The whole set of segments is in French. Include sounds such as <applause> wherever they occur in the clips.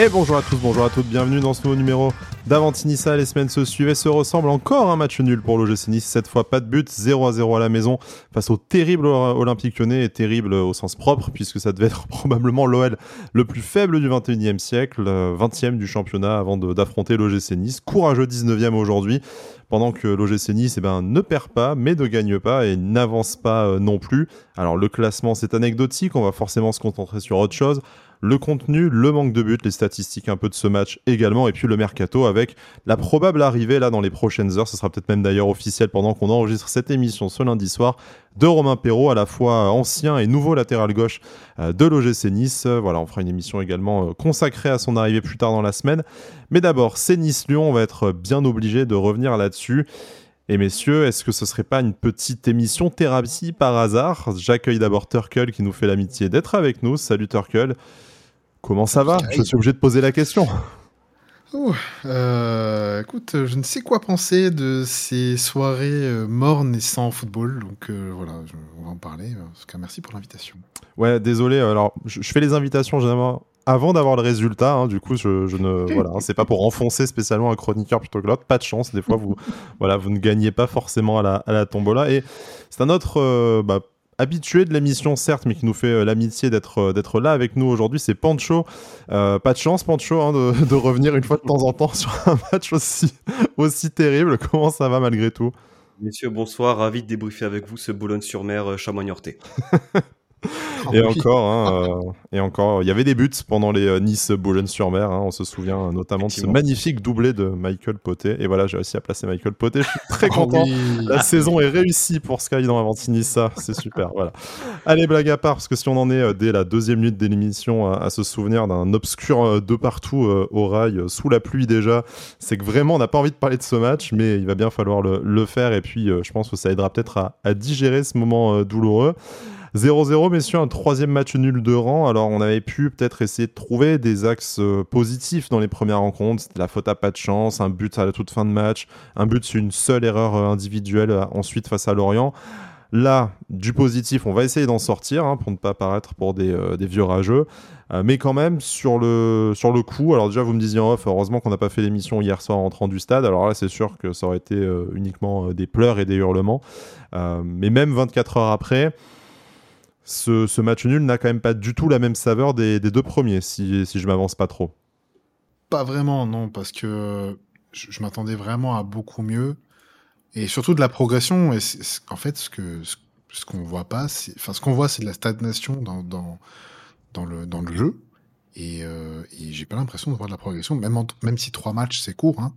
Et bonjour à tous, bonjour à toutes, bienvenue dans ce nouveau numéro d'Avantinissa. Les semaines se suivent et se ressemblent. Encore un match nul pour l'OGC Nice, cette fois pas de but, 0 à 0 à la maison face au terrible Olympique Lyonnais et terrible au sens propre puisque ça devait être <laughs> probablement l'OL le plus faible du 21e siècle, 20e du championnat avant d'affronter l'OGC Nice. Courageux 19e aujourd'hui pendant que l'OGC Nice eh ben, ne perd pas, mais ne gagne pas et n'avance pas euh, non plus. Alors le classement c'est anecdotique, on va forcément se concentrer sur autre chose le contenu, le manque de buts, les statistiques un peu de ce match également, et puis le mercato avec la probable arrivée là dans les prochaines heures, ce sera peut-être même d'ailleurs officiel pendant qu'on enregistre cette émission ce lundi soir, de Romain Perrault, à la fois ancien et nouveau latéral gauche euh, de l'OGC Nice. Voilà, on fera une émission également euh, consacrée à son arrivée plus tard dans la semaine. Mais d'abord, c'est Nice-Lyon, on va être bien obligé de revenir là-dessus. Et messieurs, est-ce que ce serait pas une petite émission thérapie par hasard? J'accueille d'abord Turkel qui nous fait l'amitié d'être avec nous. Salut Turkel. Comment ça va Je suis obligé de poser la question. Euh, écoute, je ne sais quoi penser de ces soirées euh, mornes et sans football. Donc euh, voilà, on va en parler. En tout cas, merci pour l'invitation. Ouais, désolé. Alors, je, fais les invitations généralement avant d'avoir le résultat. Hein. du coup, je, ne. <laughs> voilà, hein, c'est pas pour enfoncer spécialement un chroniqueur plutôt que l'autre. Pas de chance. Des fois, vous, <laughs> voilà, vous ne gagnez pas forcément à la, à la tombola. Et c'est un autre. Bah, habitué de l'émission, certes, mais qui nous fait euh, l'amitié d'être euh, d'être là avec nous aujourd'hui, c'est Pancho. Euh, pas de chance, Pancho, hein, de, <laughs> revenir une fois de temps en temps sur un match aussi, <laughs> aussi terrible. Comment ça va malgré tout? Messieurs, bonsoir. Ravi de débriefer avec vous ce Boulogne-sur-Mer chamoignorté. <laughs> et encore, hein, euh, et encore, il y avait des buts pendant les euh, Nice Boulogne-sur-Mer. Hein, on se souvient notamment de ce magnifique doublé de Michael Poté. Et voilà, j'ai réussi à placer Michael Poté. Je suis très <laughs> oh content. La saison est réussie pour Sky dans Avantinissa. C'est super. <laughs> voilà. Allez, blague à part, parce que si on en est euh, dès la deuxième minute de l'émission à, se souvenir d'un obscur de partout au rail, sous la pluie déjà, c'est que vraiment on n'a pas envie de parler de ce match, mais il va bien falloir le, faire. Et puis, je pense que ça aidera peut-être à, à digérer ce moment douloureux. 0-0, messieurs, un troisième match nul de rang. Alors, on avait pu peut-être essayer de trouver des axes euh, positifs dans les premières rencontres. C'était la faute à pas de chance, un but à la toute fin de match, un but sur une seule erreur euh, individuelle euh, ensuite face à Lorient. Là, du positif, on va essayer d'en sortir hein, pour ne pas paraître pour des, vieux rageux. mais quand même, sur le, sur le coup, alors déjà, vous me disiez en off, heureusement qu'on n'a pas fait l'émission hier soir en rentrant du stade. Alors là, c'est sûr que ça aurait été uniquement des pleurs et des hurlements. mais même 24 heures après, ce, match nul n'a quand même pas du tout la même saveur des, deux premiers, si, je m'avance pas trop. Pas vraiment, non, parce que je, m'attendais vraiment à beaucoup mieux. Et surtout de la progression. Et en fait, ce ce, qu'on voit pas, enfin, ce qu'on voit, c'est de la stagnation dans, dans, le, dans le jeu. Et, euh, et j'ai pas l'impression de voir de la progression, même, même si trois matchs, c'est court. Hein.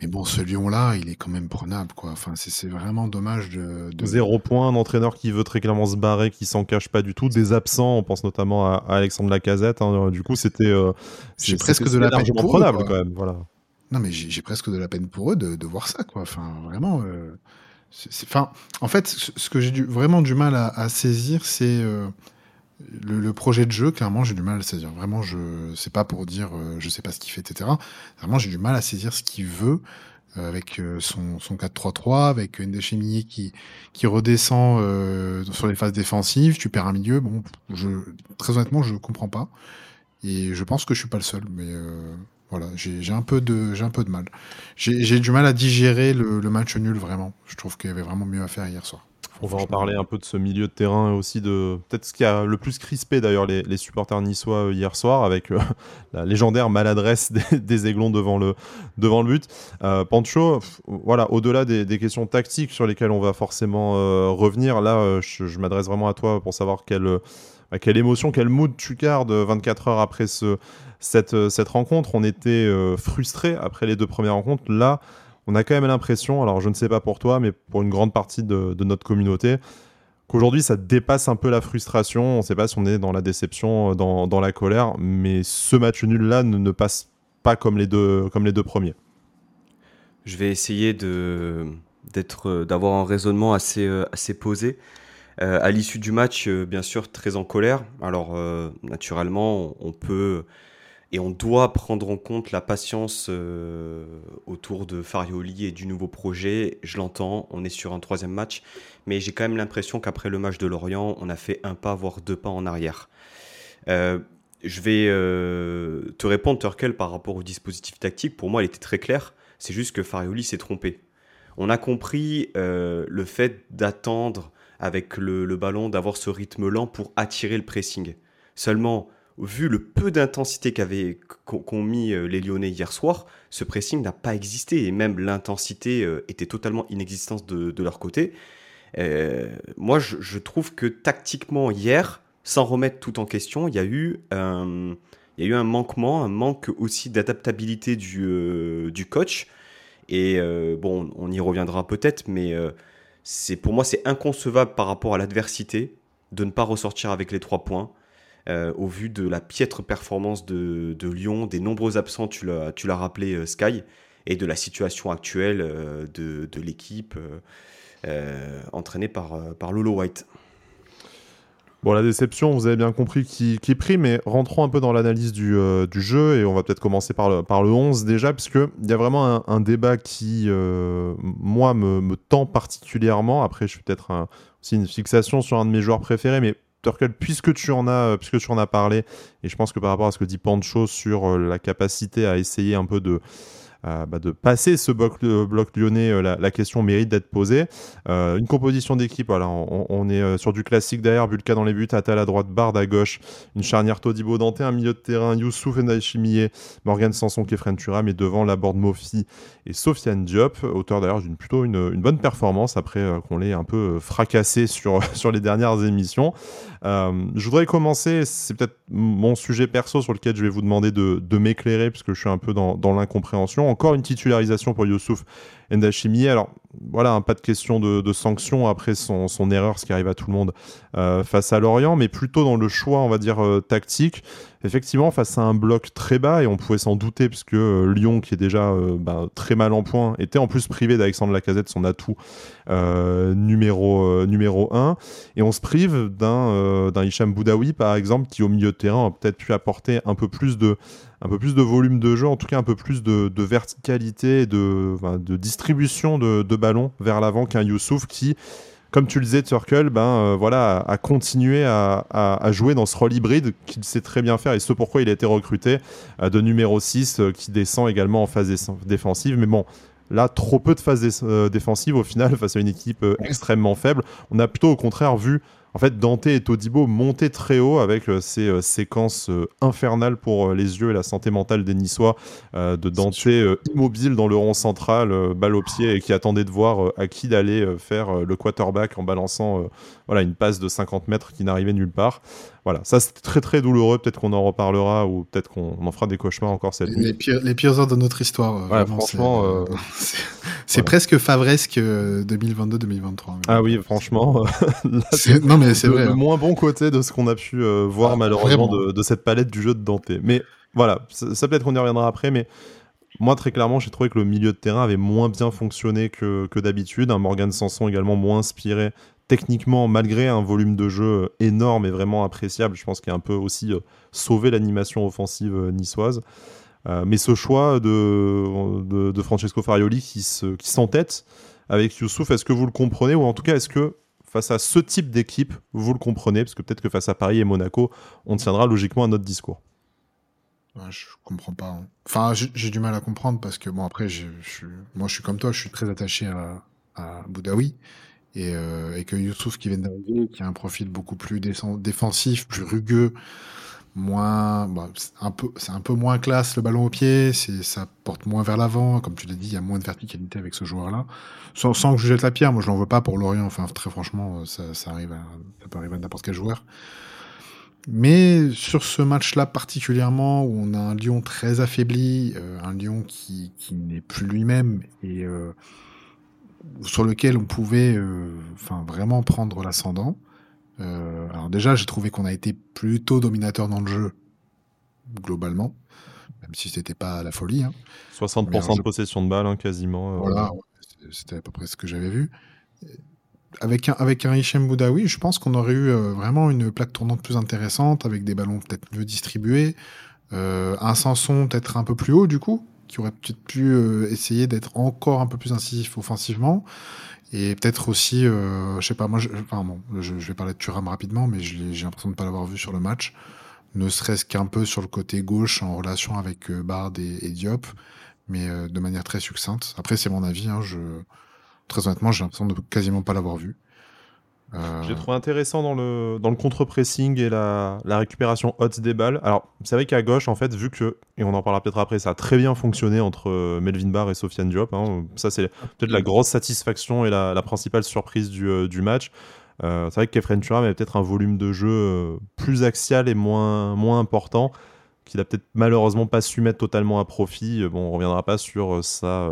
Mais bon, ce Lyon-là, il est quand même prenable, quoi. Enfin, c'est vraiment dommage de, Zéro point, un entraîneur qui veut très clairement se barrer, qui s'en cache pas du tout, des absents, on pense notamment à, Alexandre Lacazette. Hein. Du coup, c'était... Euh, j'ai presque de la peine pour prenable, eux, quand même, voilà. Non, mais j'ai presque de la peine pour eux de, voir ça, quoi. Enfin, vraiment... Euh, enfin, en fait, ce que j'ai vraiment du mal à, saisir, c'est... Euh, le, projet de jeu, clairement, j'ai du mal à saisir. Vraiment, je c'est pas pour dire euh, je sais pas ce qu'il fait, etc. Vraiment, j'ai du mal à saisir ce qu'il veut euh, avec euh, son, son 4-3-3, avec une déchémie qui, qui redescend sur les phases défensives. Tu perds un milieu. Bon, je, très honnêtement, je comprends pas. Et je pense que je suis pas le seul. Mais voilà, j'ai un, peu de, un peu de mal. J'ai du mal à digérer le, le match nul, vraiment. Je trouve qu'il y avait vraiment mieux à faire hier soir. On va en parler un peu de ce milieu de terrain et aussi de peut-être ce qui a le plus crispé d'ailleurs les, supporters niçois euh, hier soir avec euh, <laughs> la légendaire maladresse des, <laughs> aiglons devant le, devant le but. Euh, Pancho, voilà, au-delà des, questions tactiques sur lesquelles on va forcément revenir, là je, m'adresse vraiment à toi pour savoir quelle, quelle émotion, quel mood tu gardes 24 heures après ce, cette, cette rencontre. On était frustrés après les deux premières rencontres. Là, on a quand même l'impression, alors je ne sais pas pour toi, mais pour une grande partie de, notre communauté, qu'aujourd'hui ça dépasse un peu la frustration. On ne sait pas si on est dans la déception, euh, dans, la colère, mais ce match nul-là ne, passe pas comme les deux, premiers. Je vais essayer euh, d'avoir un raisonnement assez, euh, assez posé. à l'issue du match, bien sûr, très en colère. Alors, naturellement, on peut et on doit prendre en compte la patience euh, autour de Farioli et du nouveau projet. Je l'entends, on est sur un troisième match, mais j'ai quand même l'impression qu'après le match de Lorient, on a fait un pas, voire deux pas en arrière. Euh, je vais te répondre, Turkel, par rapport au dispositif tactique. Pour moi, il était très clair. C'est juste que Farioli s'est trompé. On a compris le fait d'attendre avec le, ballon, d'avoir ce rythme lent pour attirer le pressing. Seulement, vu le peu d'intensité qu'ont mis euh, les Lyonnais hier soir, ce pressing n'a pas existé et même l'intensité euh, était totalement inexistante de, leur côté. Euh, moi, je, trouve que tactiquement hier, sans remettre tout en question, il y a eu un, il y a eu un manquement, un manque aussi d'adaptabilité du, du coach. Et bon, on y reviendra peut-être, mais c'est pour moi c'est inconcevable par rapport à l'adversité de ne pas ressortir avec les trois points. Euh, au vu de la piètre performance de, Lyon, des nombreux absents, tu l'as rappelé euh, Sky, et de la situation actuelle euh, de, l'équipe entraînée par, Lolo White. Bon, la déception, vous avez bien compris qui, qui est pris, mais rentrons un peu dans l'analyse du, jeu et on va peut-être commencer par le, par le 11 déjà, puisqu'il y a vraiment un, débat qui, moi, me, tend particulièrement. Après, je suis peut-être aussi une fixation sur un de mes joueurs préférés, mais puisque tu en as, euh, puisque tu en as parlé, et je pense que par rapport à ce que dit Pancho sur euh, la capacité à essayer un peu de bah, de passer ce bloc, bloc lyonnais, euh, la, question mérite d'être posée. Euh, une composition d'équipe, on, est sur du classique derrière, Bulka dans les buts, Atal à droite, Bard à gauche, une charnière Todibo Dante, un milieu de terrain, Youssouf Ndachimiye, Morgan Sanson, Kefren Turam, et devant la board Mofi et Sofiane Diop, auteur d'ailleurs d'une plutôt une, bonne performance après qu'on l'ait un peu fracassé sur, <laughs> sur les dernières émissions. je voudrais commencer, c'est peut-être mon sujet perso sur lequel je vais vous demander de, de m'éclairer, puisque je suis un peu dans l'incompréhension encore une titularisation pour Youssouf Ndachimi. Alors voilà, un pas de question de, de sanction après son, erreur, ce qui arrive à tout le monde euh, face à Lorient, mais plutôt dans le choix, on va dire, euh, tactique. Effectivement, face à un bloc très bas, et on pouvait s'en douter, puisque euh, Lyon, qui est déjà bah, très mal en point, était en plus privé d'Alexandre Lacazette, son atout numéro, numéro 1. Et on se prive d'un Hicham Boudaoui, par exemple, qui au milieu de terrain a peut-être pu apporter un peu plus de un peu plus de volume de jeu, en tout cas un peu plus de, verticalité, de, de distribution de, de ballon vers l'avant qu'un Youssouf qui, comme tu le disais, Turkle, ben, euh, voilà, a, continué à, jouer dans ce rôle hybride qu'il sait très bien faire et ce pourquoi il a été recruté euh, de numéro 6 euh, qui descend également en phase défensive. Mais bon, là, trop peu de phase défensive au final face à une équipe extrêmement faible. On a plutôt au contraire vu en fait, Dante et Todibo montaient très haut avec euh, ces euh, séquences euh, infernales pour les yeux et la santé mentale des Niçois de Dante immobile dans le rond central, balle au pied et qui attendait de voir à qui d'aller faire le quarterback en balançant voilà, une passe de 50 mètres qui n'arrivait nulle part. Voilà, ça c'était très très douloureux. Peut-être qu'on en reparlera ou peut-être qu'on en fera des cauchemars encore cette nuit. Les pires, les pires heures de notre histoire. Ouais, franchement, c'est presque favresque 2022-2023. Ah oui, franchement. non mais c'est vrai. Le hein. moins bon côté de ce qu'on a pu euh, voir ah, malheureusement de, cette palette du jeu de Dante. Mais voilà, ça, peut-être qu'on y reviendra après, mais moi très clairement j'ai trouvé que le milieu de terrain avait moins bien fonctionné que, que d'habitude. Un Morgan Sanson également moins inspiré techniquement, malgré un volume de jeu énorme et vraiment appréciable, je pense qu'il a un peu aussi euh, sauvé l'animation offensive euh, niçoise. mais ce choix de, Francesco Farioli qui s'entête qui avec Youssouf, est-ce que vous le comprenez? Ou en tout cas est-ce que face à ce type d'équipe, vous le comprenez, parce que peut-être que face à Paris et Monaco, on tiendra logiquement à notre discours. je comprends pas. Hein. Enfin, j'ai du mal à comprendre parce que, bon, après, je, moi, je suis comme toi, je suis très attaché à, à Boudaoui. Et, euh, et, que Youssouf qui vient d'arriver, qui a un profil beaucoup plus défensif, plus rugueux, moins, bah, c'est un peu, moins classe le ballon au pied, ça porte moins vers l'avant, comme tu l'as dit, il y a moins de verticalité avec ce joueur-là. Sans, que je jette la pierre, moi je l'en veux pas pour Lorient, enfin très franchement, ça, ça arrive, ça peut arriver à n'importe quel joueur. Mais sur ce match-là particulièrement, où on a un Lyon très affaibli, euh, un Lyon qui, qui n'est plus lui-même et euh, sur lequel on pouvait, euh, enfin vraiment prendre l'ascendant. Euh, alors déjà, j'ai trouvé qu'on a été plutôt dominateur dans le jeu, globalement, même si c'était pas la folie. Hein. 60% de possession de balle, hein, quasiment. Euh. Voilà, c'était à peu près ce que j'avais vu. Avec un, avec un Hichem Boudaoui, je pense qu'on aurait eu euh, vraiment une plaque tournante plus intéressante, avec des ballons peut-être mieux distribués, un Sanson peut-être un peu plus haut du coup, qui aurait peut-être pu essayer d'être encore un peu plus incisif offensivement. Et peut-être aussi, euh, je sais pas, moi, je, enfin bon, je, vais parler de Thuram rapidement, mais j'ai l'impression de ne pas l'avoir vu sur le match. ne serait-ce qu'un peu sur le côté gauche en relation avec Bard et, Diop, mais de manière très succincte. Après, c'est mon avis. Hein. Très honnêtement, j'ai l'impression de quasiment pas l'avoir vu. J'ai euh, trouvé intéressant dans le, contre-pressing et la, récupération haute des balles. Alors, c'est vrai qu'à gauche, en fait, vu que, et on en parlera peut-être après, ça a très bien fonctionné entre euh, Melvin Barr et Sofiane Diop. Hein. Ça, c'est peut-être la grosse satisfaction et la, principale surprise du, euh, match. c'est vrai que Kefren Turam avait peut-être un volume de jeu plus axial et moins, important, qu'il a peut-être malheureusement pas su mettre totalement à profit. Bon, on reviendra pas sur ça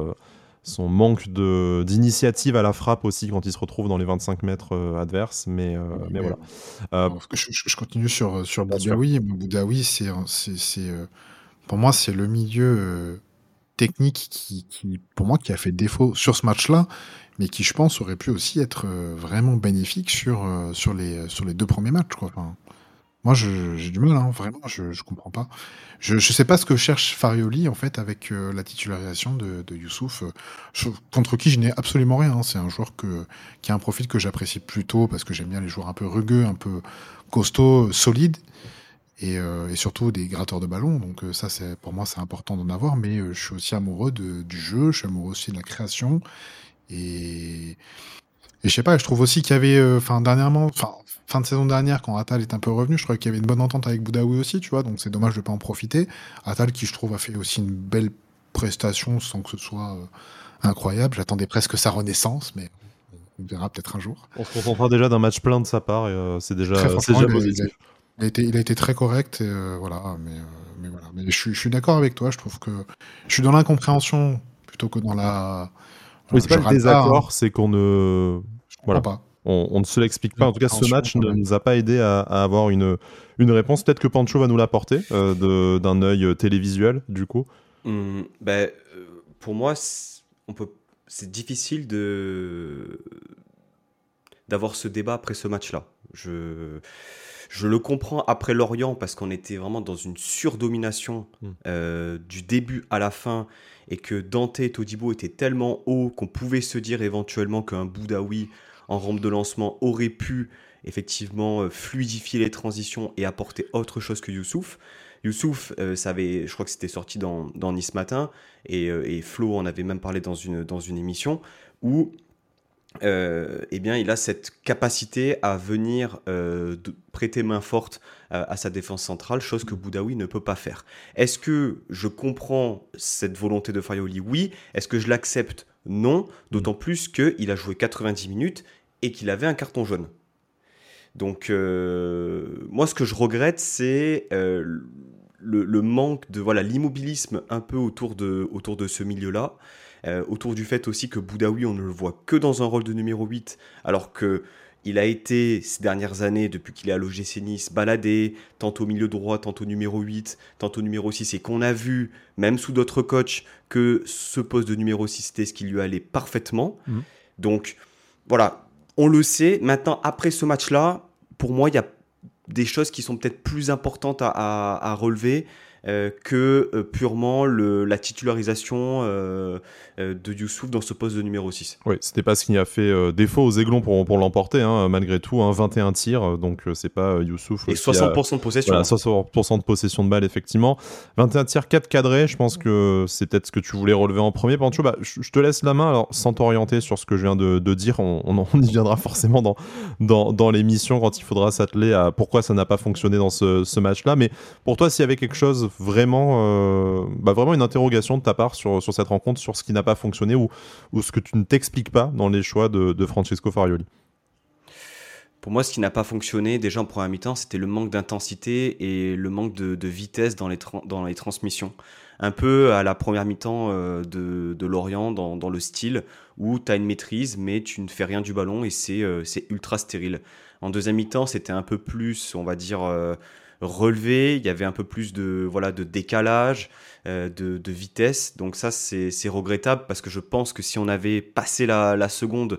son manque d'initiative à la frappe aussi quand il se retrouve dans les 25 mètres euh, adverses. Mais, euh, mais voilà. Euh, je, continue sur, sur Boudaoui. Boudaoui, c'est, pour moi, c'est le milieu technique qui, qui, pour moi, qui a fait défaut sur ce match-là, mais qui, je pense, aurait pu aussi être vraiment bénéfique sur, sur, les, sur les deux premiers matchs. Quoi. Moi, j'ai du mal, hein, vraiment, je, je comprends pas. Je, je sais pas ce que cherche Farioli en fait avec euh, la titularisation de, Youssouf, euh, contre qui je n'ai absolument rien. Hein. C'est un joueur qui a un profil que j'apprécie plutôt parce que j'aime bien les joueurs un peu rugueux, un peu costauds, solides et, euh, surtout des gratteurs de ballon. Donc ça, pour moi, c'est important d'en avoir. Mais je suis aussi amoureux du jeu, je suis amoureux aussi de la création et et je sais pas, je trouve aussi qu'il y avait, enfin dernièrement, enfin fin de saison dernière, quand Atal est un peu revenu, je crois qu'il y avait une bonne entente avec Boudaoui aussi, tu vois, donc c'est dommage de pas en profiter. Atal, qui je trouve a fait aussi une belle prestation sans que ce soit euh, incroyable. J'attendais presque sa renaissance, mais on verra peut-être un jour. On se contentera déjà d'un match plein de sa part euh, c'est déjà, déjà il, positif. Il a, été, il a été très correct, et, euh, voilà, mais, mais, voilà. Mais je, je suis d'accord avec toi, je trouve que je suis dans l'incompréhension plutôt que dans la. Oui, c'est pas le désaccord, hein. c'est qu'on ne. Voilà. pas. On, ne se l'explique pas. En tout cas, ce match ne nous a pas aidé à, avoir une, une réponse. Peut-être que Pancho va nous l'apporter euh, d'un œil euh, télévisuel, du coup. Mmh, ben, euh, pour moi, c'est difficile de d'avoir ce débat après ce match-là. Je, je le comprends après Lorient parce qu'on était vraiment dans une surdomination mmh. du début à la fin et que Dante et Todibo étaient tellement hauts qu'on pouvait se dire éventuellement qu'un Boudaoui en rampe de lancement aurait pu effectivement euh, fluidifier les transitions et apporter autre chose que Youssouf. Youssouf, euh, ça avait, je crois que c'était sorti dans, Nice Matin, et, euh, et, Flo en avait même parlé dans une, dans une émission, où eh bien, il a cette capacité à venir prêter main forte à sa défense centrale, chose que Boudaoui ne peut pas faire. Est-ce que je comprends cette volonté de Farioli Oui. Est-ce que je l'accepte? Non. D'autant plus qu'il a joué 90 minutes et qu'il avait un carton jaune. Donc, euh, moi, ce que je regrette, c'est euh, le, manque de voilà l'immobilisme un peu autour de, autour de ce milieu-là, euh, autour du fait aussi que Boudaoui, on ne le voit que dans un rôle de numéro 8, alors que il a été ces dernières années, depuis qu'il est à l'OGC Nice, baladé, tantôt milieu droit, tantôt numéro 8, tantôt numéro 6, et qu'on a vu, même sous d'autres coachs, que ce poste de numéro 6 était ce qui lui allait parfaitement. Mmh. Donc, voilà, on le sait. Maintenant, après ce match-là, pour moi, il y a des choses qui sont peut-être plus importantes à relever. Euh, que euh, purement le, la titularisation euh, de Youssouf dans ce poste de numéro 6. Oui, c'était pas ce qui a fait défaut aux Aiglons pour, pour l'emporter, hein, malgré tout, hein, 21 tirs, donc c'est pas Youssouf. Et 60% de possession. Voilà, 60% de possession de balle, effectivement. 21 tirs, 4 cadrés, je pense que c'est peut-être ce que tu voulais relever en premier. Pancho, bah, je te laisse la main, alors sans t'orienter sur ce que je viens de, de dire, on, on, <laughs> y viendra forcément dans, dans, dans l'émission quand il faudra s'atteler à pourquoi ça n'a pas fonctionné dans ce, ce match-là. Mais pour toi, s'il y avait quelque chose vraiment, euh, bah vraiment une interrogation de ta part sur, sur cette rencontre, sur ce qui n'a pas fonctionné ou, ou ce que tu ne t'expliques pas dans les choix de, Francesco Farioli? Pour moi, ce qui n'a pas fonctionné déjà en première mi-temps, c'était le manque d'intensité et le manque de, vitesse dans les, dans les transmissions. Un peu à la première mi-temps euh, de, de Lorient, dans, dans, le style où tu as une maîtrise, mais tu ne fais rien du ballon et c'est euh, c'est ultra stérile. En deuxième mi-temps, c'était un peu plus, on va dire, relevé, il y avait un peu plus de, voilà, de décalage, euh, de, vitesse. Donc ça, c'est regrettable parce que je pense que si on avait passé la, seconde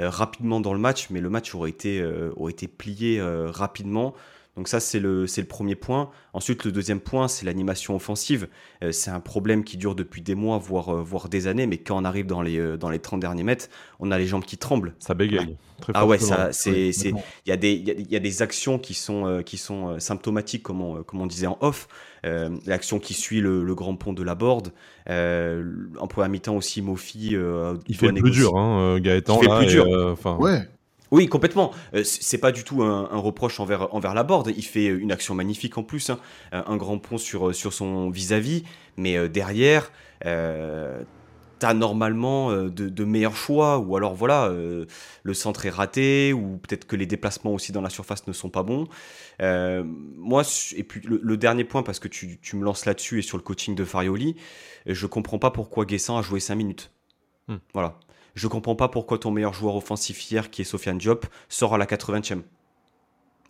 euh, rapidement dans le match, mais le match aurait été, euh, aurait été plié rapidement. Donc ça, c'est le, le premier point. Ensuite, le deuxième point, c'est l'animation offensive. Euh, c'est un problème qui dure depuis des mois, voire, euh, voire des années, mais quand on arrive dans les, euh, dans les 30 derniers mètres, on a les jambes qui tremblent. Ça bégaye. ah ouais, ça, c'est, il y, a des, y, a, des actions qui sont, qui sont symptomatiques, comme on, comme on disait en off. l'action qui suit le, grand pont de la Borde. en première mi-temps aussi, Mofi. il fait le plus dur, hein, Gaëtan. Il fait plus dur. ouais. Oui, complètement. Euh, c'est pas du tout un, reproche envers, envers la board. Il fait une action magnifique en plus, hein. un grand pont sur, sur son vis-à-vis. mais euh, derrière, euh, t'as normalement euh, de, meilleurs choix, ou alors voilà, le centre est raté, ou peut-être que les déplacements aussi dans la surface ne sont pas bons. moi, et puis le, dernier point, parce que tu, tu me lances là-dessus et sur le coaching de Farioli, je comprends pas pourquoi Guessant a joué 5 minutes. Hmm. Voilà. Je comprends pas pourquoi ton meilleur joueur offensif hier, qui est Sofiane Diop, sort à la 80e.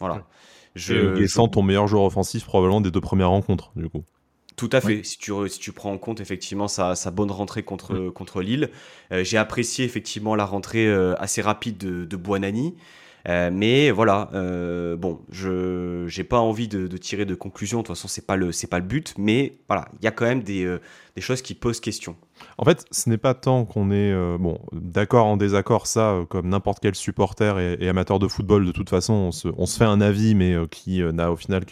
Voilà. Je, et ton meilleur joueur offensif probablement des deux premières rencontres, du coup. Tout à fait. Si, tu, si tu prends en compte effectivement sa, bonne rentrée contre, contre Lille, euh, j'ai apprécié effectivement la rentrée euh, assez rapide de, de Buonani. Euh, mais voilà, euh, bon, je j'ai pas envie de, tirer de conclusion. De toute façon, c'est pas pas le but. Mais voilà, il y a quand même des, euh, des choses qui posent question. En fait, ce n'est pas tant qu'on est bon d'accord en désaccord, ça, comme n'importe quel supporter et, amateur de football, de toute façon, on se, on se fait un avis, mais qui n'a au final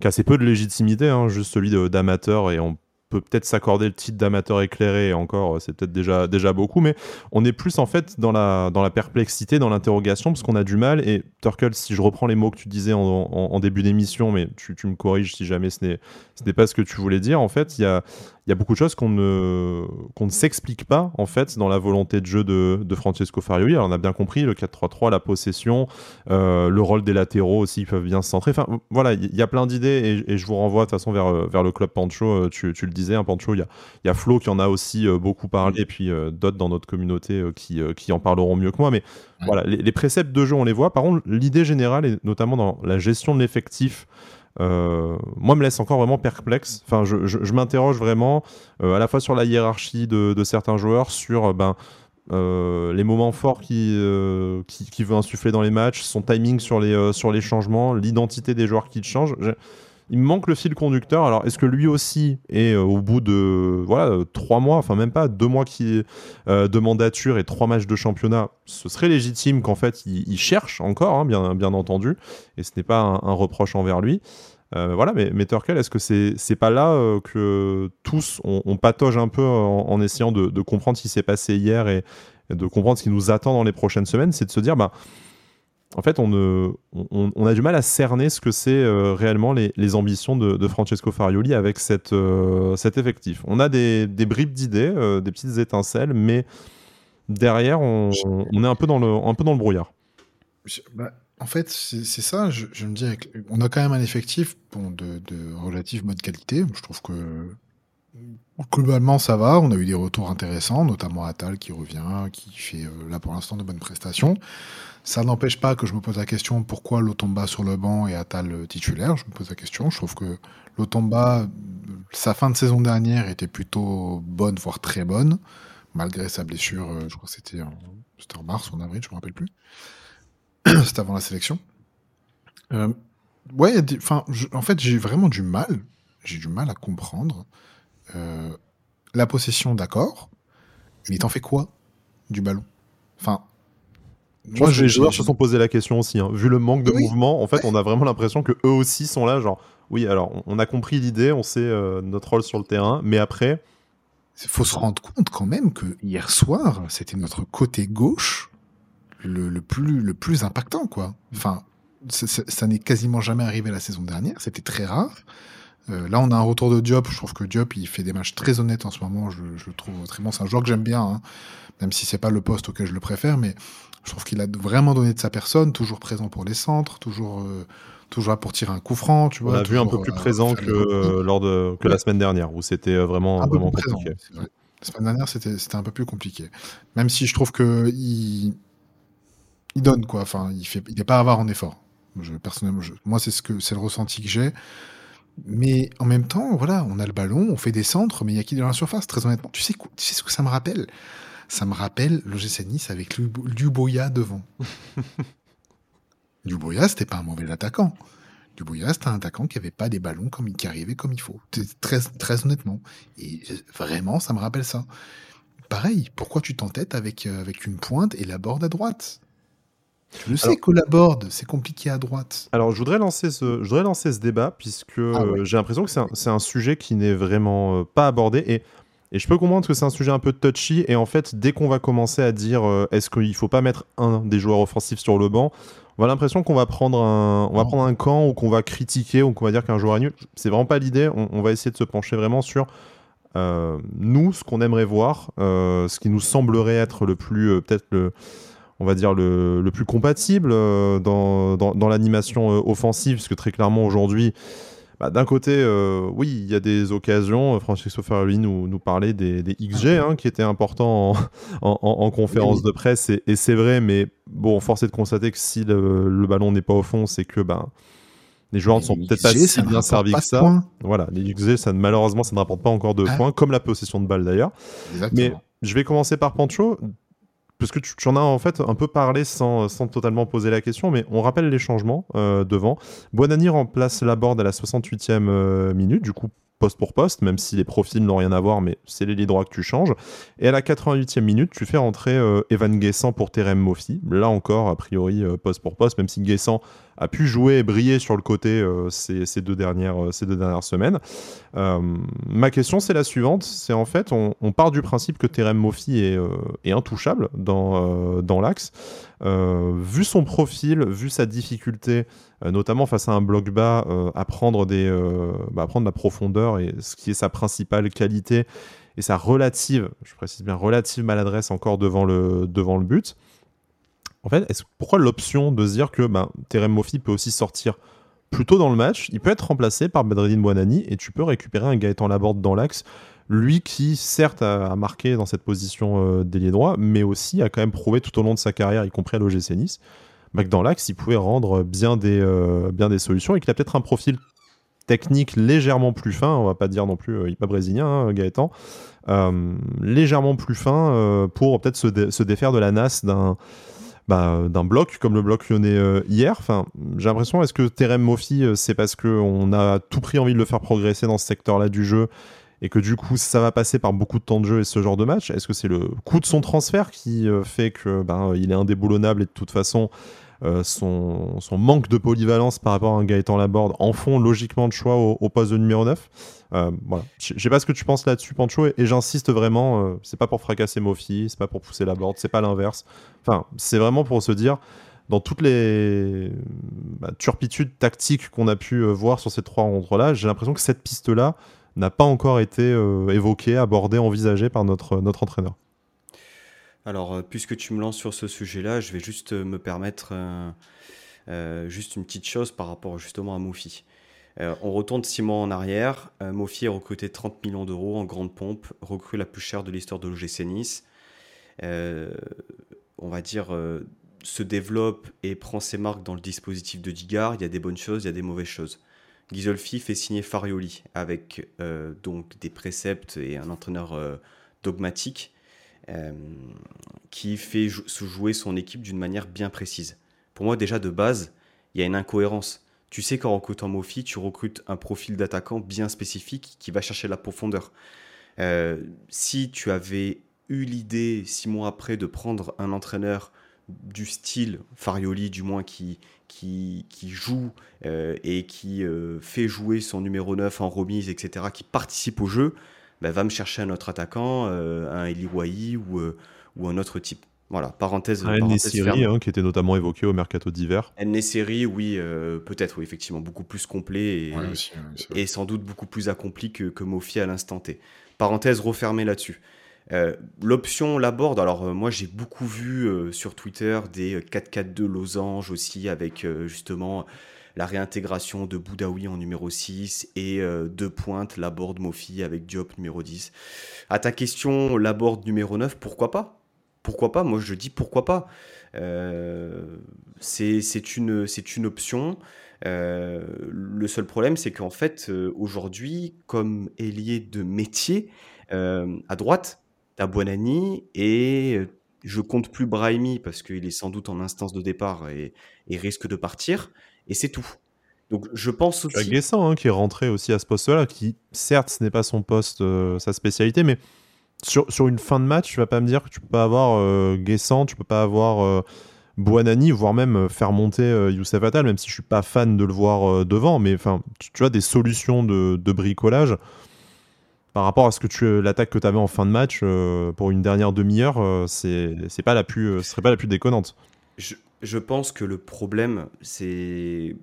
qu'assez peu de légitimité, hein, juste celui d'amateur, et on peut peut-être s'accorder le titre d'amateur éclairé, encore, c'est peut-être déjà, beaucoup, mais on est plus en fait dans la, perplexité, dans l'interrogation, parce qu'on a du mal. Et Turkle, si je reprends les mots que tu disais en, en, début d'émission, mais tu, tu, me corriges si jamais ce n'est pas ce que tu voulais dire, en fait, il y a, il y a beaucoup de choses qu'on ne, qu'on ne s'explique pas en fait dans la volonté de jeu de, de Francesco Farioli. Alors on a bien compris le 4-3-3, la possession, euh, le rôle des latéraux aussi, ils peuvent bien se centrer. Enfin voilà, il y a plein d'idées et, je vous renvoie de toute façon vers, vers le club Pancho. Euh, tu, tu le disais, hein, Pancho, il y a, y a Flo qui en a aussi euh, beaucoup parlé et puis d'autres dans notre communauté qui, qui en parleront mieux que moi. Mais voilà, les, les, préceptes de jeu, on les voit. Par contre, l'idée générale, et notamment dans la gestion de l'effectif, euh, moi me laisse encore vraiment perplexe. Enfin, je, m'interroge vraiment euh, à la fois sur la hiérarchie de, certains joueurs, sur euh, ben, les moments forts qui, qui, veut insuffler dans les matchs, son timing sur les, sur les changements, l'identité des joueurs qui changent il manque le fil conducteur. Alors, est-ce que lui aussi est euh, au bout de voilà trois mois, enfin même pas deux mois qui euh, de mandature et trois matchs de championnat, ce serait légitime qu'en fait il, cherche encore, hein, bien, bien entendu, et ce n'est pas un, reproche envers lui. Euh, voilà, mais, mais est-ce que c'est c'est pas là que tous on, patauge un peu en, essayant de, comprendre ce qui s'est passé hier et, de comprendre ce qui nous attend dans les prochaines semaines, c'est de se dire bah en fait, on, a du mal à cerner ce que c'est euh, réellement les, ambitions de, Francesco Farioli avec euh, cet effectif. On a des, bribes d'idées, euh, des petites étincelles, mais derrière, on, est un peu dans le, brouillard. Bah, en fait, c'est ça. Je, me dis, on a quand même un effectif de, de relative bonne qualité. Je trouve que globalement, ça va. On a eu des retours intéressants, notamment Atal qui revient, qui fait là pour l'instant de bonnes prestations. Ça n'empêche pas que je me pose la question pourquoi Lotomba sur le banc et Atal titulaire? Je me pose la question. Je trouve que Lotomba, sa fin de saison dernière était plutôt bonne, voire très bonne, malgré sa blessure. Euh, je crois que c'était en, en, mars ou en avril, je me rappelle plus. <clears throat> c'était avant la sélection. Euh, ouais, en fait, j'ai vraiment du mal. J'ai du mal à comprendre euh, la possession, d'accord. Mais t'en fais quoi du ballon? Enfin, moi, les joueurs se sont posé la question aussi. Hein. Vu le manque de mouvement, en fait, on a vraiment l'impression que eux aussi sont là, genre, oui, alors, on a compris l'idée, on sait euh, notre rôle sur le terrain, mais après. Il faut se rendre compte quand même que hier soir, c'était notre côté gauche le, plus, le plus impactant, quoi. Enfin, ça n'est quasiment jamais arrivé la saison dernière, c'était très rare. Euh, là, on a un retour de Diop. Je trouve que Diop, il fait des matchs très honnêtes en ce moment. Je, le trouve très bon. C'est un joueur que j'aime bien, hein. même si c'est pas le poste auquel je le préfère. Mais je trouve qu'il a vraiment donné de sa personne, toujours présent pour les centres, toujours, euh, toujours là pour tirer un coup franc. Tu vois, on l'a vu un peu plus euh, présent que, lors de, que la semaine dernière, où c'était vraiment, vraiment compliqué. la semaine dernière, c'était un peu plus compliqué. Même si je trouve que il, il donne, quoi. Enfin, il n'est il pas avare en effort. Je, personnellement, moi, c'est ce que c'est le ressenti que j'ai. Mais en même temps, voilà, on a le ballon, on fait des centres, mais il y a qui dans la surface, très honnêtement. Tu sais, tu sais ce que ça me rappelle? Ça me rappelle l'OGC Nice avec Luboya devant. <laughs> Luboya, c'était pas un mauvais attaquant. Dubouya, c'est un attaquant qui avait pas des ballons comme, qui arrivaient comme il faut. Très, très honnêtement. Et vraiment, ça me rappelle ça. Pareil, pourquoi tu t'entêtes avec, euh, avec une pointe et la borde à droite? Je sais que la board, c'est compliqué à droite. Alors, je voudrais lancer ce, je voudrais lancer ce débat, puisque ah j'ai l'impression que c'est un, sujet qui n'est vraiment euh, pas abordé. Et, et, je peux comprendre que c'est un sujet un peu touchy. Et en fait, dès qu'on va commencer à dire euh, est-ce qu'il ne faut pas mettre un des joueurs offensifs sur le banc, on a l'impression qu'on va prendre un, on va prendre un camp ou qu'on va critiquer ou qu'on va dire qu'un joueur est nul. C'est vraiment pas l'idée. On, va essayer de se pencher vraiment sur euh, nous, ce qu'on aimerait voir, ce qui nous semblerait être le plus, peut-être le on va dire, le, le plus compatible euh, dans, dans, l'animation euh, offensive, parce que très clairement aujourd'hui, bah, d'un côté, euh, oui, il y a des occasions. Francisco Ferrari nous, nous parlait des, des XG hein, qui étaient importants en, <laughs> en, conférence de presse, et, c'est vrai, mais bon, force est de constater que si le, ballon n'est pas au fond, c'est que ben, les joueurs ne sont peut-être pas si bien servis que ça. Voilà, les XG, ça, malheureusement, ça ne rapporte pas encore de ah. points, comme la possession de balle d'ailleurs. Mais je vais commencer par Pancho parce que tu, en as en fait un peu parlé sans, totalement poser la question, mais on rappelle les changements euh, devant. Buonani remplace Laborde à la 68e euh, minute, du coup poste pour poste, même si les profils n'ont rien à voir, mais c'est les droits que tu changes. Et à la 88e minute, tu fais rentrer euh, Evan Guessant pour Terem Mofi. Là encore, a priori, poste pour poste, même si Guessant a pu jouer et briller sur le côté euh, ces, deux dernières, euh, ces deux dernières semaines. Euh, ma question, c'est la suivante. C'est en fait, on, part du principe que Terem Moffi est, intouchable dans, dans l'axe. vu son profil, vu sa difficulté, notamment face à un bloc bas, à, prendre des, bah, à prendre la profondeur et ce qui est sa principale qualité et sa relative, je précise bien relative maladresse encore devant le, devant le but. En fait, pourquoi l'option de se dire que ben, Terem Mofi peut aussi sortir plus tôt dans le match Il peut être remplacé par Bedreddin Bouanani et tu peux récupérer un Gaëtan Laborde dans l'axe. Lui qui, certes, a, marqué dans cette position euh, d'ailier droit, mais aussi a quand même prouvé tout au long de sa carrière, y compris à l'OGC Nice, bah, que dans l'axe, il pouvait rendre bien des, euh, bien des solutions et qu'il a peut-être un profil technique légèrement plus fin, on va pas dire non plus, euh, pas brésilien, hein, Gaëtan, légèrement plus fin pour peut-être se, se, défaire de la nasse d'un bah, d'un bloc comme le bloc lyonnais euh, hier. Enfin, j'ai l'impression, est-ce que Terem Mofi, euh, c'est parce qu'on a tout pris envie de le faire progresser dans ce secteur-là du jeu et que du coup ça va passer par beaucoup de temps de jeu et ce genre de match? Est-ce que c'est le coût de son transfert qui euh, fait que ben, il est indéboulonnable et de toute façon son, son, manque de polyvalence par rapport à un Gaëtan Laborde en font logiquement de choix au, poste de numéro 9 euh, voilà. Je sais pas ce que tu penses là-dessus, Pancho, et, j'insiste vraiment, euh, c'est pas pour fracasser Mofi, c'est pas pour pousser la board, c'est pas l'inverse. Enfin, c'est vraiment pour se dire, dans toutes les bah, turpitudes tactiques qu'on a pu euh, voir sur ces trois rencontres-là, j'ai l'impression que cette piste-là n'a pas encore été évoquée, abordée, envisagée par notre entraîneur. Alors, puisque tu me lances sur ce sujet-là, je vais juste me permettre juste une petite chose par rapport justement à Mofi. Euh, on retourne six mois en arrière. Euh, Mofi a recruté 30 millions d'euros en grande pompe, recrue la plus chère de l'histoire de l'OGC Nice. Euh, on va dire, se développe et prend ses marques dans le dispositif de Digard. Il y a des bonnes choses, il y a des mauvaises choses. Ghisolfi fait signer Farioli avec donc des préceptes et un entraîneur dogmatique qui fait jouer son équipe d'une manière bien précise. Pour moi, déjà de base, il y a une incohérence tu sais qu'en recrutant Mofi, tu recrutes un profil d'attaquant bien spécifique qui va chercher la profondeur. Euh, si tu avais eu l'idée, six mois après, de prendre un entraîneur du style Farioli, du moins qui, qui, joue euh, et qui euh, fait jouer son numéro 9 en remise, etc., qui participe au jeu, bah, va me chercher un autre attaquant, un Eliwai ou, ou un autre type. Voilà, parenthèse. Un Nessiri, hein, qui était notamment évoqué au mercato d'hiver. Nessiri, oui, euh, peut-être, oui, effectivement, beaucoup plus complet et, sans doute beaucoup plus accompli que, que Mofi à l'instant T. Parenthèse refermée là-dessus. Euh, l'option Laborde, alors euh, moi j'ai beaucoup vu sur Twitter des 4-4-2 losange aussi avec justement la réintégration de Boudaoui en numéro 6 et deux pointes Laborde Mofi avec Diop numéro 10. À ta question, Laborde numéro 9, pourquoi pas? Pourquoi pas? Moi, je dis pourquoi pas. Euh, c'est une, une option. Euh, le seul problème, c'est qu'en fait, euh, aujourd'hui, comme ailier de métier, à droite, t'as Buonani et je compte plus Brahimi parce qu'il est sans doute en instance de départ et, risque de partir. Et c'est tout. Donc je pense aussi. Tu Guessant hein, qui est rentré aussi à ce poste-là, qui certes ce n'est pas son poste, sa spécialité, mais sur, sur, une fin de match, tu vas pas me dire que tu peux pas avoir euh, Guessant, tu peux pas avoir Buonani, voire même faire monter Youssef Attal, même si je suis pas fan de le voir devant, mais enfin, tu, tu, as des solutions de, de bricolage par rapport à ce que tu l'attaque que tu avais en fin de match euh, pour une dernière demi-heure, euh, c'est pas la plus euh, ce serait pas la plus déconnante. Je, je pense que le problème c'est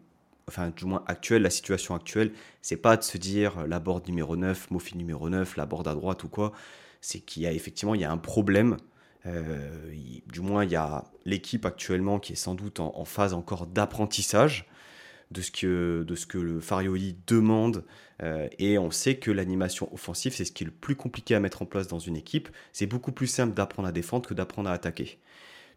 enfin du moins actuel, la situation actuelle, c'est pas de se dire la board numéro 9, Mofi numéro 9, la board à droite ou quoi, c'est qu'il y a effectivement il y a un problème. du moins il y a l'équipe actuellement qui est sans doute en, en phase encore d'apprentissage de ce que, de ce que le Farioli demande. Euh, et on sait que l'animation offensive, c'est ce qui est le plus compliqué à mettre en place dans une équipe. C'est beaucoup plus simple d'apprendre à défendre que d'apprendre à attaquer.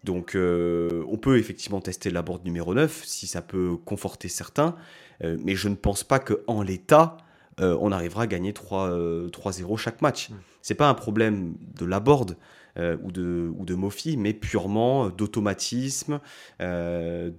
Donc euh, on peut effectivement tester la board numéro 9 si ça peut conforter certains, euh, mais je ne pense pas qu'en l'état, on arrivera à gagner 3-0 chaque match. Mm. C'est pas un problème de la board, ou, de, ou de Mofi, mais purement d'automatisme, de,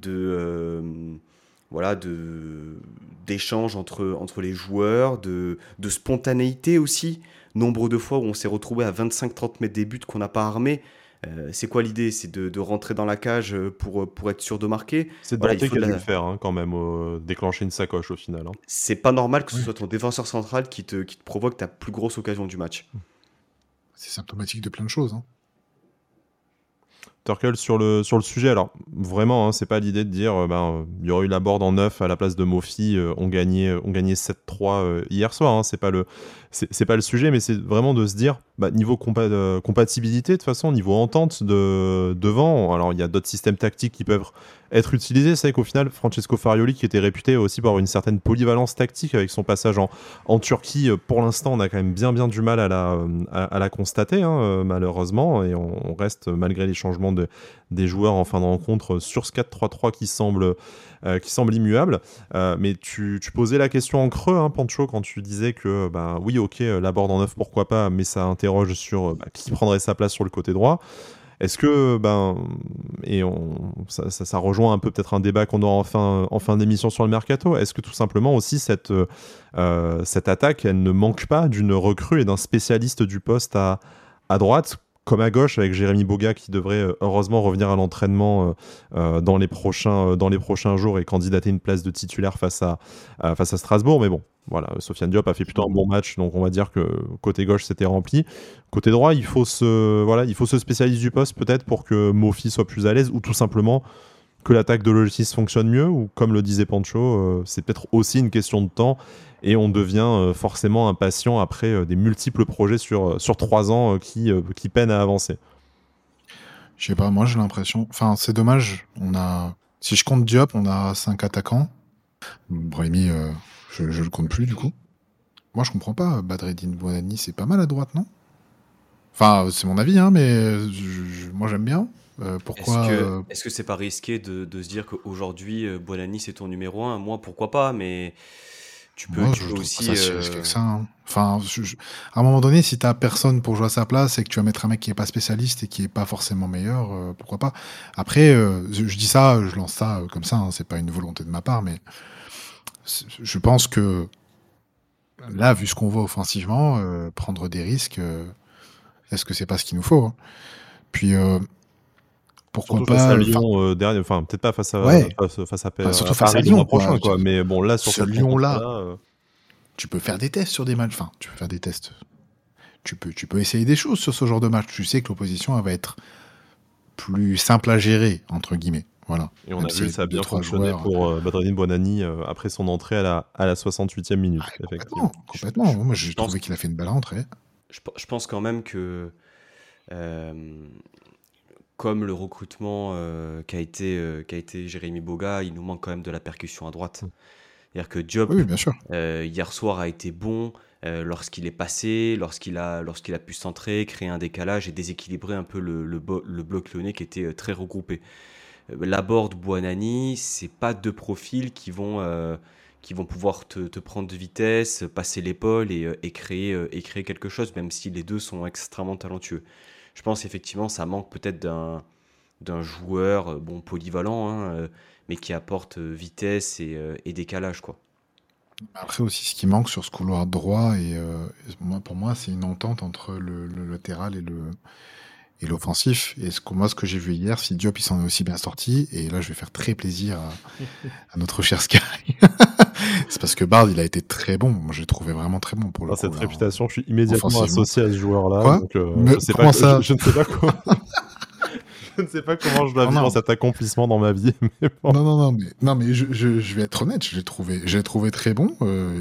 voilà, de d'échanges entre, entre les joueurs, de, de spontanéité aussi. Nombre de fois où on s'est retrouvé à 25-30 mètres des buts qu'on n'a pas armés. Euh, c'est quoi l'idée? C'est de, de, rentrer dans la cage pour, pour être sûr de marquer? C'est de voilà, qui a le faire hein, quand même, déclencher une sacoche au final. Hein. C'est pas normal que ce soit ton défenseur central qui te, qui te provoque ta plus grosse occasion du match. C'est symptomatique de plein de choses. Hein. Sur le, sujet. Alors, vraiment, hein, c'est pas l'idée de dire, euh, ben, il y aurait eu la board en 9 à la place de Mofi, euh, on gagnait, on gagnait 7-3 hier soir. Hein, c'est pas le, c'est pas le sujet, mais c'est vraiment de se dire, bah, niveau compatibilité, de toute façon, niveau entente de, devant, alors il y a d'autres systèmes tactiques qui peuvent être utilisés. C'est vrai qu'au final, Francesco Farioli, qui était réputé aussi par une certaine polyvalence tactique avec son passage en, Turquie, euh, pour l'instant, on a quand même bien bien du mal à la, constater, hein, euh, malheureusement, et on, reste, malgré les changements de, des joueurs en fin de rencontre, sur ce 4-3-3 qui semble euh, qui semble immuable. Euh, mais tu, posais la question en creux, hein, Pancho, quand tu disais que, bah, oui, ok, euh, la board en neuf, pourquoi pas, mais ça interroge sur bah, qui prendrait sa place sur le côté droit. Est-ce que, ben, et on, ça, rejoint un peu peut-être un débat qu'on aura en fin, en fin d'émission sur le mercato, est-ce que tout simplement aussi cette, cette attaque, elle ne manque pas d'une recrue et d'un spécialiste du poste à, à droite comme à gauche avec Jérémy Boga qui devrait euh, heureusement revenir à l'entraînement euh, euh, dans, les prochains, jours et candidater une place de titulaire face à, face à Strasbourg. Mais bon, voilà, Sofiane Diop a fait plutôt un bon match, donc on va dire que côté gauche c'était rempli. Côté droit, il faut se, voilà, il faut se spécialiser du poste peut-être pour que Mofi soit plus à l'aise ou tout simplement que l'attaque de Logis fonctionne mieux ou comme le disait Pancho, c'est peut-être aussi une question de temps et on devient euh, forcément impatient après euh, des multiples projets sur, euh, sur trois ans qui, qui peinent à avancer. Je sais pas, moi j'ai l'impression. Enfin, c'est dommage. On a, si je compte Diop, on a cinq attaquants. Brahimi, je, je le compte plus du coup. Moi, je comprends pas. Badreddin Bonani, c'est pas mal à droite, non? Enfin, c'est mon avis, hein, mais moi j'aime bien. Pourquoi Est-ce que c'est pas risqué de, de, se dire qu'aujourd'hui, Bonani c'est ton numéro un? Moi, pourquoi pas, mais tu peux, aussi. Euh, ça, hein. Enfin, à un moment donné, si t'as personne pour jouer à sa place et que tu vas mettre un mec qui est pas spécialiste et qui est pas forcément meilleur, euh, pourquoi pas? Après, euh, je, dis ça, je lance ça comme ça. Hein, c'est pas une volonté de ma part, mais je pense que là, vu ce qu'on voit offensivement, prendre des risques, est-ce que c'est pas ce qu'il nous faut hein? Puis pourquoi pas face à Lyon euh, dernier, enfin peut-être pas face à face, face à, enfin, surtout face à Lyon prochain quoi. Mais bon là sur ce Lyon là, euh, tu peux faire des tests sur des matchs. Enfin, tu peux faire des tests. Tu peux, tu peux essayer des choses sur ce genre de match. Tu sais que l'opposition elle va être plus simple à gérer entre guillemets. Voilà. Et on a vu ça a bien fonctionné pour euh, Badreddin Bonani euh, après son entrée à la, à la 68e minute. Ah, complètement. complètement. Moi, j'ai trouvé qu'il a fait une belle entrée. Je, je pense quand même que euh, comme le recrutement euh, qu'a été, euh, qu'a été Jérémy Boga, il nous manque quand même de la percussion à droite. Mm. C'est-à-dire que Diop, euh, hier soir, a été bon lorsqu'il est passé, lorsqu'il a, lorsqu'il a pu centrer, créer un décalage et déséquilibrer un peu le, le, bloc lyonnais qui était très regroupé. Laborde, Buonani, c'est pas deux profils qui vont, qui vont pouvoir te, te, prendre de vitesse, passer l'épaule et, et, créer, et créer quelque chose, même si les deux sont extrêmement talentueux je pense effectivement ça manque peut-être d'un d'un joueur euh, bon polyvalent, hein, euh, mais qui apporte vitesse et, décalage. Quoi. Après aussi, ce qui manque sur ce couloir droit, et pour moi, c'est une entente entre le, latéral et le, et l'offensif. Et ce que, moi, ce que j'ai vu hier, si Diop il s'en est aussi bien sorti, et là je vais faire très plaisir à, notre cher Sky, <laughs> c'est parce que Bard il a été très bon. Moi je l'ai trouvé vraiment très bon pour le ah, Cette réputation, je suis immédiatement associé à ce joueur-là. Euh, je, sais pas, ça je, ne sais pas quoi. <laughs> je ne sais pas comment je dois vivre cet accomplissement dans ma vie. <laughs> Non, non, non, mais, non, mais je, je, vais être honnête, je l'ai trouvé, trouvé très bon euh,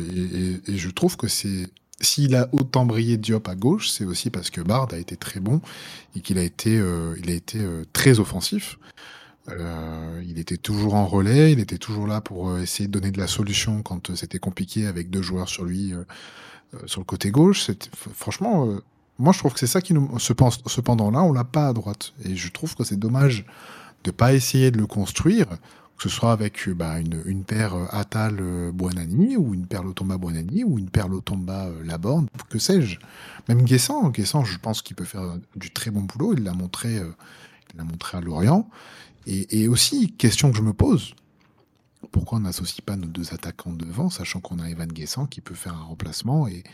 et, et, je trouve que c'est s'il a autant brillé Diop à gauche, c'est aussi parce que Bard a été très bon et qu'il a été, euh, il a été euh, très offensif. Euh, il était toujours en relais, il était toujours là pour essayer de donner de la solution quand c'était compliqué avec deux joueurs sur lui sur le côté gauche. Franchement, moi je trouve que c'est ça qui nous. Cependant là, on l'a pas à droite et je trouve que c'est dommage de pas essayer de le construire que ce soit avec euh, bah, une, paire euh, Atal euh, Buonani ou une paire Lotomba Buonani ou une paire Lotomba Laborde, que sais-je. Même Guessant, Guessant, je pense qu'il peut faire du très bon boulot. Il l'a montré, il l'a montré à Lorient. Et, aussi, question que je me pose, pourquoi on n'associe pas nos deux attaquants devant, sachant qu'on a Evan Guessant qui peut faire un remplacement et,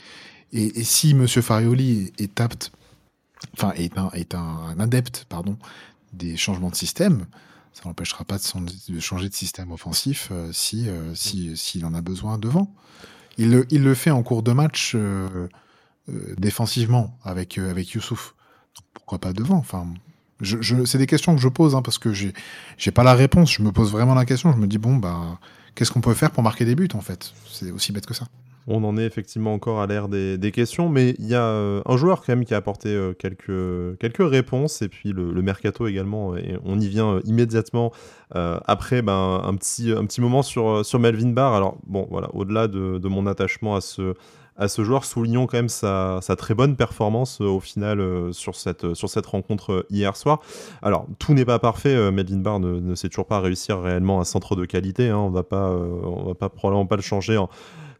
et, si Monsieur Farioli est, apte, est un, adepte, pardon, des changements de système, ça n'empêchera pas de, changer de système offensif euh, si euh, mm. s'il en a besoin devant. Il le, il le fait en cours de match euh, défensivement avec avec Youssouf. Pourquoi pas devant Enfin, c'est des questions que je pose hein, parce que j'ai j'ai pas la réponse. Je me pose vraiment la question. Je me dis bon bah qu'est-ce qu'on peut faire pour marquer des buts en fait? C'est aussi bête que ça. On en est effectivement encore à l'ère des, questions, mais il y a euh, un joueur quand même qui a apporté euh, quelques, quelques réponses, et puis le, mercato également, et on y vient euh, immédiatement après ben, un, petit, un petit moment sur, sur Melvin Barr. Alors bon, voilà, au-delà de, mon attachement à ce, à ce joueur, soulignons quand même sa, très bonne performance au final sur, cette, sur cette rencontre hier soir. Alors, tout n'est pas parfait, Melvin Barr ne, sait toujours pas réussir réellement un centre de qualité, hein. on va pas, va probablement pas le changer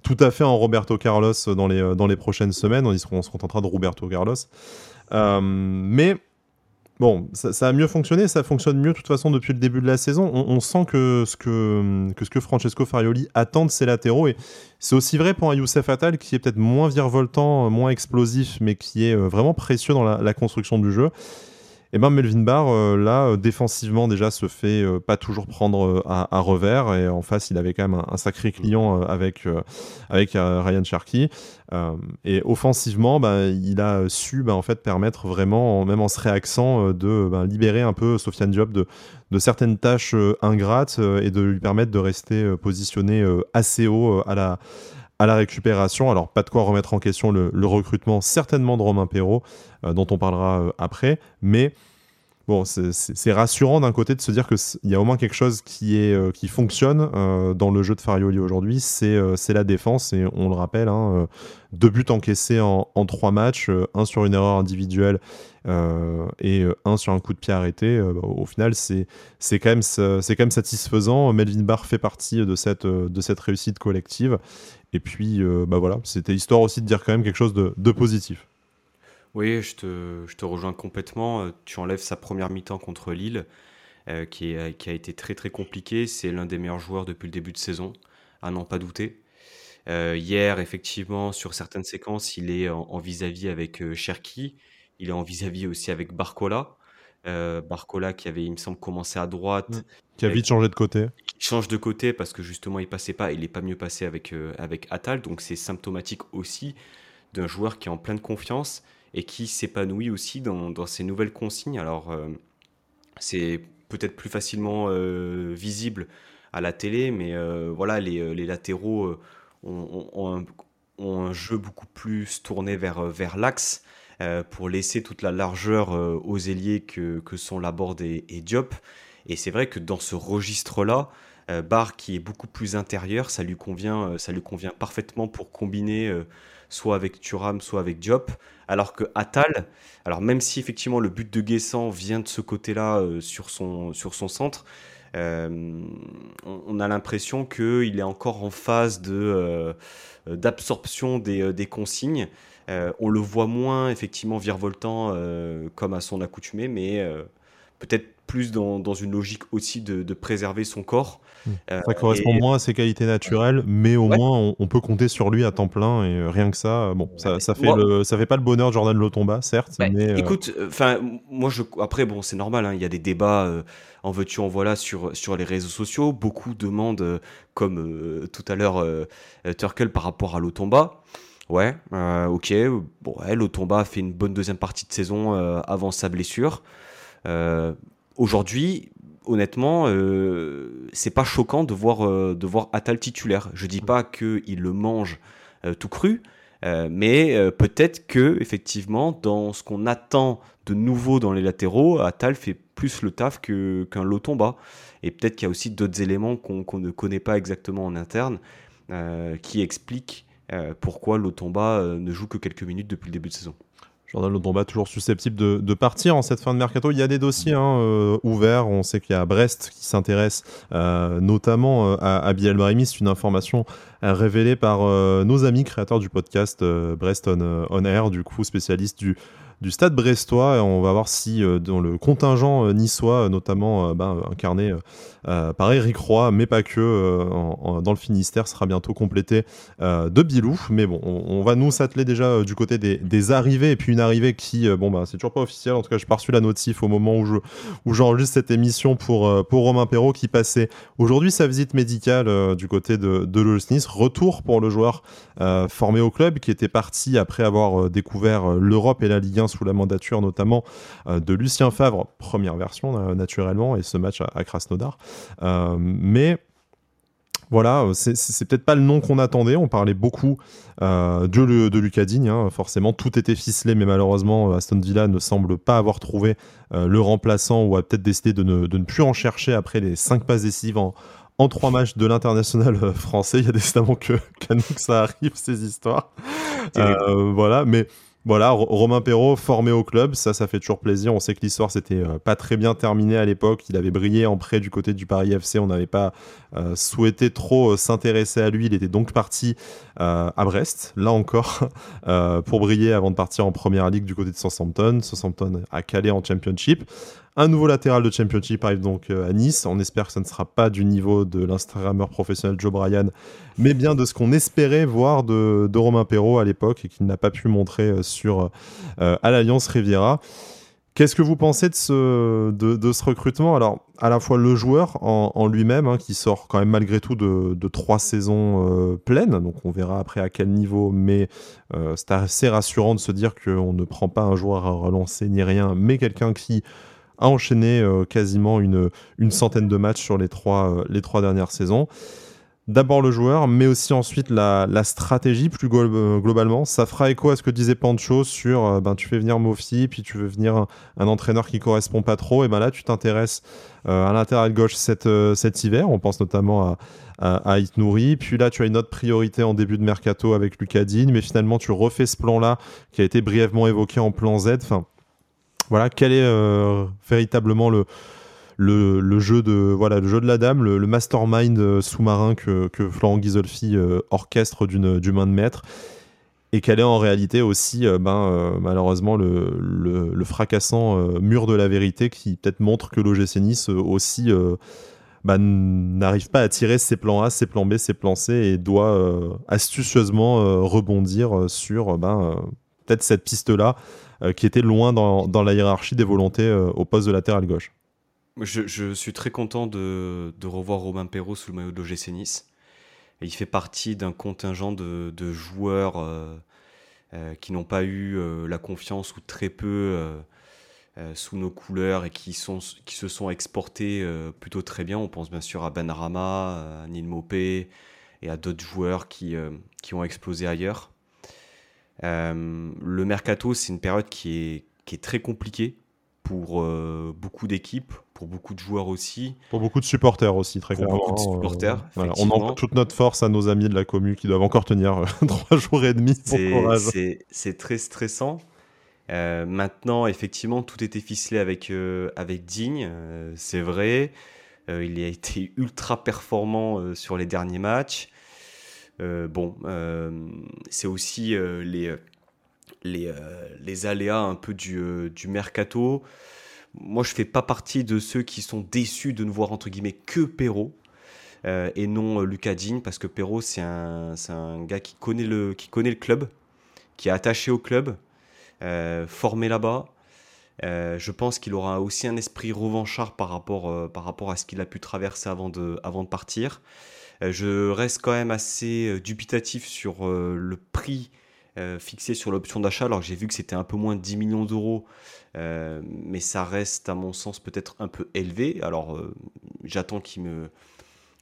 tout à fait en Roberto Carlos dans les, euh, dans les prochaines semaines. On, se contentera de Roberto Carlos. Euh, mais bon, ça, a mieux fonctionné, ça fonctionne mieux de toute façon depuis le début de la saison. On, sent que ce que, que ce que Francesco Farioli attend de ses latéraux, et c'est aussi vrai pour un Youssef Attal qui est peut-être moins virevoltant, moins explosif, mais qui est euh, vraiment précieux dans la construction du jeu. Et ben Melvin Barr, euh, là, euh, défensivement, déjà, se fait euh, pas toujours prendre à, revers. Et en face, il avait quand même un, sacré client avec, avec Ryan Sharkey. et offensivement, ben, il a su ben, en fait, permettre vraiment, même en se réaxant, de ben, libérer un peu Sofiane Diop de, de certaines tâches ingrates et de lui permettre de rester positionné assez haut à la à la récupération. Alors, pas de quoi remettre en question le, recrutement, certainement de Romain Perrault, euh, dont on parlera euh, après, mais bon, c'est rassurant d'un côté de se dire qu'il y a au moins quelque chose qui, est, euh, qui fonctionne dans le jeu de Farioli aujourd'hui, c'est la défense, et on le rappelle, hein, deux buts encaissés en, trois matchs, un sur une erreur individuelle et un sur un coup de pied arrêté. Bah, au final, c'est quand, même, quand même satisfaisant. Melvin Barr fait partie de cette, de cette réussite collective. Et puis, euh, bah voilà, c'était histoire aussi de dire quand même quelque chose de, positif. Oui, je te, je te, rejoins complètement. Euh, tu enlèves sa première mi-temps contre Lille, euh, qui, est, qui, a été très très compliqué. C'est l'un des meilleurs joueurs depuis le début de saison, à n'en pas douter. hier, effectivement, sur certaines séquences, il est en vis-à-vis avec Cherki. Il est en vis-à-vis aussi avec Barcola. Barcola qui avait, il me semble, commencé à droite. Mmh. Qui a vite changé de côté change de côté parce que justement il passait pas, il n'est pas mieux passé avec, euh, avec Atal, donc c'est symptomatique aussi d'un joueur qui est en pleine confiance et qui s'épanouit aussi dans, dans, ses nouvelles consignes. Alors euh, c'est peut-être plus facilement euh, visible à la télé, mais voilà, les, les latéraux ont, un, jeu beaucoup plus tourné vers, vers l'axe. pour laisser toute la largeur aux ailiers que, que sont Laborde et, et Diop. Et c'est vrai que dans ce registre-là, euh, Bar qui est beaucoup plus intérieur, ça lui convient, euh, ça lui convient parfaitement pour combiner euh, soit avec Thuram, soit avec Diop. Alors que Atal, alors même si effectivement le but de Guessant vient de ce côté-là sur, son, sur son centre, on, a l'impression qu'il est encore en phase de, d'absorption des, des consignes. on le voit moins effectivement virevoltant comme à son accoutumé, mais peut-être plus dans, dans une logique aussi de, de préserver son corps. Mmh. ça correspond moins à ses qualités naturelles, mais au moins on, peut compter sur lui à temps plein et rien que ça, bon, ça, ça fait le, ça fait pas le bonheur de Jordan Lotomba, certes. Bah, mais, écoute, enfin, moi je, après bon, c'est normal, hein, il y a des débats en veux-tu, en voilà sur, sur les réseaux sociaux. Beaucoup demandent, euh, comme euh, tout à l'heure euh, Turkel par rapport à Lotomba. Ouais, ok. Bon, ouais, Lotomba a fait une bonne deuxième partie de saison avant sa blessure. Aujourd'hui, honnêtement, c'est pas choquant de voir, voir Atal titulaire. Je dis pas qu'il le mange tout cru, mais peut-être que effectivement, dans ce qu'on attend de nouveau dans les latéraux, Atal fait plus le taf qu'un lot Lotomba. Et peut-être qu'il y a aussi d'autres éléments qu'on ne connaît pas exactement en interne euh, qui expliquent euh, pourquoi Lotomba euh, ne joue que quelques minutes depuis le début de saison. Jordan Lotomba toujours susceptible de, partir en cette fin de mercato. Il y a des dossiers hein, ouverts. On sait qu'il y a Brest qui s'intéresse notamment à, à Biel Brahimi. C'est une information révélée par nos amis créateurs du podcast Brest on, on, Air, du coup spécialiste du, du stade brestois. on va voir si euh, dans le contingent euh, niçois, notamment euh, ben, incarné par Eric Roy, mais pas que, dans le Finistère, sera bientôt complété de Bilou. Mais bon, on, va nous s'atteler déjà du côté des, arrivées, et puis une arrivée qui, bon, bah, c'est toujours pas officiel. En tout cas, je reçu la notif au moment où je où j'enregistre cette émission pour, pour Romain Perrault qui passait aujourd'hui sa visite médicale du côté de, de. Retour pour le joueur formé au club qui était parti après avoir découvert l'Europe et la Ligue 1 sous la mandature notamment euh, de Lucien Favre, première version euh, naturellement, et ce match à, Krasnodar. Euh, mais voilà, c'est peut-être pas le nom qu'on attendait. On parlait beaucoup de, de Lucas Digne. Hein. Forcément, tout était ficelé, mais malheureusement, Aston Villa ne semble pas avoir trouvé le remplaçant ou a peut-être décidé de ne, de ne, plus en chercher après les cinq passes décisives en, en trois matchs de l'international français. Il y a décidément <laughs> que ça arrive, ces histoires. voilà, mais voilà, Romain Perrault formé au club, ça, ça fait toujours plaisir. On sait que l'histoire s'était euh, pas très bien terminée à l'époque. Il avait brillé en prêt du côté du Paris FC. On n'avait pas euh, souhaité trop euh, s'intéresser à lui. Il était donc parti à Brest, là encore, <laughs> pour briller avant de partir en première ligue du côté de Southampton. Southampton a calé en Championship. Un nouveau latéral de Championship arrive donc à Nice. On espère que ça ne sera pas du niveau de l'Instagrammeur professionnel Joe Bryan, mais bien de ce qu'on espérait voir de, Romain Perrault à l'époque et qu'il n'a pas pu montrer sur, euh, à l'Alliance Riviera. Qu'est-ce que vous pensez de ce, de, ce recrutement? Alors, à la fois le joueur en, lui-même, hein, qui sort quand même malgré tout de, trois saisons pleines, donc on verra après à quel niveau, mais c'est assez rassurant de se dire qu'on ne prend pas un joueur à relancer ni rien, mais quelqu'un qui a enchaîné euh, quasiment une, une centaine de matchs sur les trois, euh, les trois dernières saisons. D'abord le joueur, mais aussi ensuite la, stratégie plus euh, globalement. Ça fera écho à ce que disait Pancho sur ben, tu fais venir Mofi, puis tu veux venir un, entraîneur qui correspond pas trop. Et ben là, tu t'intéresses à l'intérieur gauche cet, cet hiver. On pense notamment à, à, à Itnouri. Puis là, tu as une autre priorité en début de mercato avec Lucadine, mais finalement, tu refais ce plan-là qui a été brièvement évoqué en plan Z. Enfin, voilà, quel est euh, véritablement le, le, jeu de voilà le jeu de la dame, le, mastermind euh, sous-marin que, que, Florent Ghisolfi euh, orchestre d'une main de maître, et quel est en réalité aussi ben, malheureusement le, le, fracassant mur de la vérité qui peut-être montre que l'OGC Nice aussi ben, n'arrive pas à tirer ses plans A, ses plans B, ses plans C et doit astucieusement rebondir sur ben, peut-être cette piste-là euh, qui était loin dans, la hiérarchie des volontés euh, au poste de latéral gauche. Je, suis très content de, revoir Romain Perrault sous le maillot de l'OGC Nice. il fait partie d'un contingent de, joueurs euh, qui n'ont pas eu la confiance ou très peu sous nos couleurs et qui, se sont exportés plutôt très bien. On pense bien sûr à Ben Rama, à Neil Mopé et à d'autres joueurs qui, qui ont explosé ailleurs. Euh, le mercato, c'est une période qui est, qui est très compliquée pour euh, beaucoup d'équipes, pour beaucoup de joueurs aussi. Pour beaucoup de supporters aussi, très pour Beaucoup de euh. On envoie toute notre force à nos amis de la commune qui doivent encore tenir <laughs> trois jours et demi. C'est très stressant. maintenant, effectivement, tout était ficelé avec, avec Digne, c'est vrai. il a été ultra performant sur les derniers matchs. Euh, bon, euh, c'est aussi euh, les, les, les, aléas un peu du, du mercato. moi, je fais pas partie de ceux qui sont déçus de ne voir entre guillemets que Perrault. et non Lucas Digne parce que Perrault c'est un, un, gars qui connaît, le, qui connaît le club, qui est attaché au club, formé là-bas, euh, je pense qu'il aura aussi un esprit revanchard par rapport, euh, par rapport à ce qu'il a pu traverser avant de, avant de partir. Euh, je reste quand même assez dubitatif sur le prix fixé sur l'option d'achat, alors j'ai vu que c'était un peu moins de 10 millions d'euros, mais ça reste à mon sens peut-être un peu élevé. Alors j'attends qu'il me...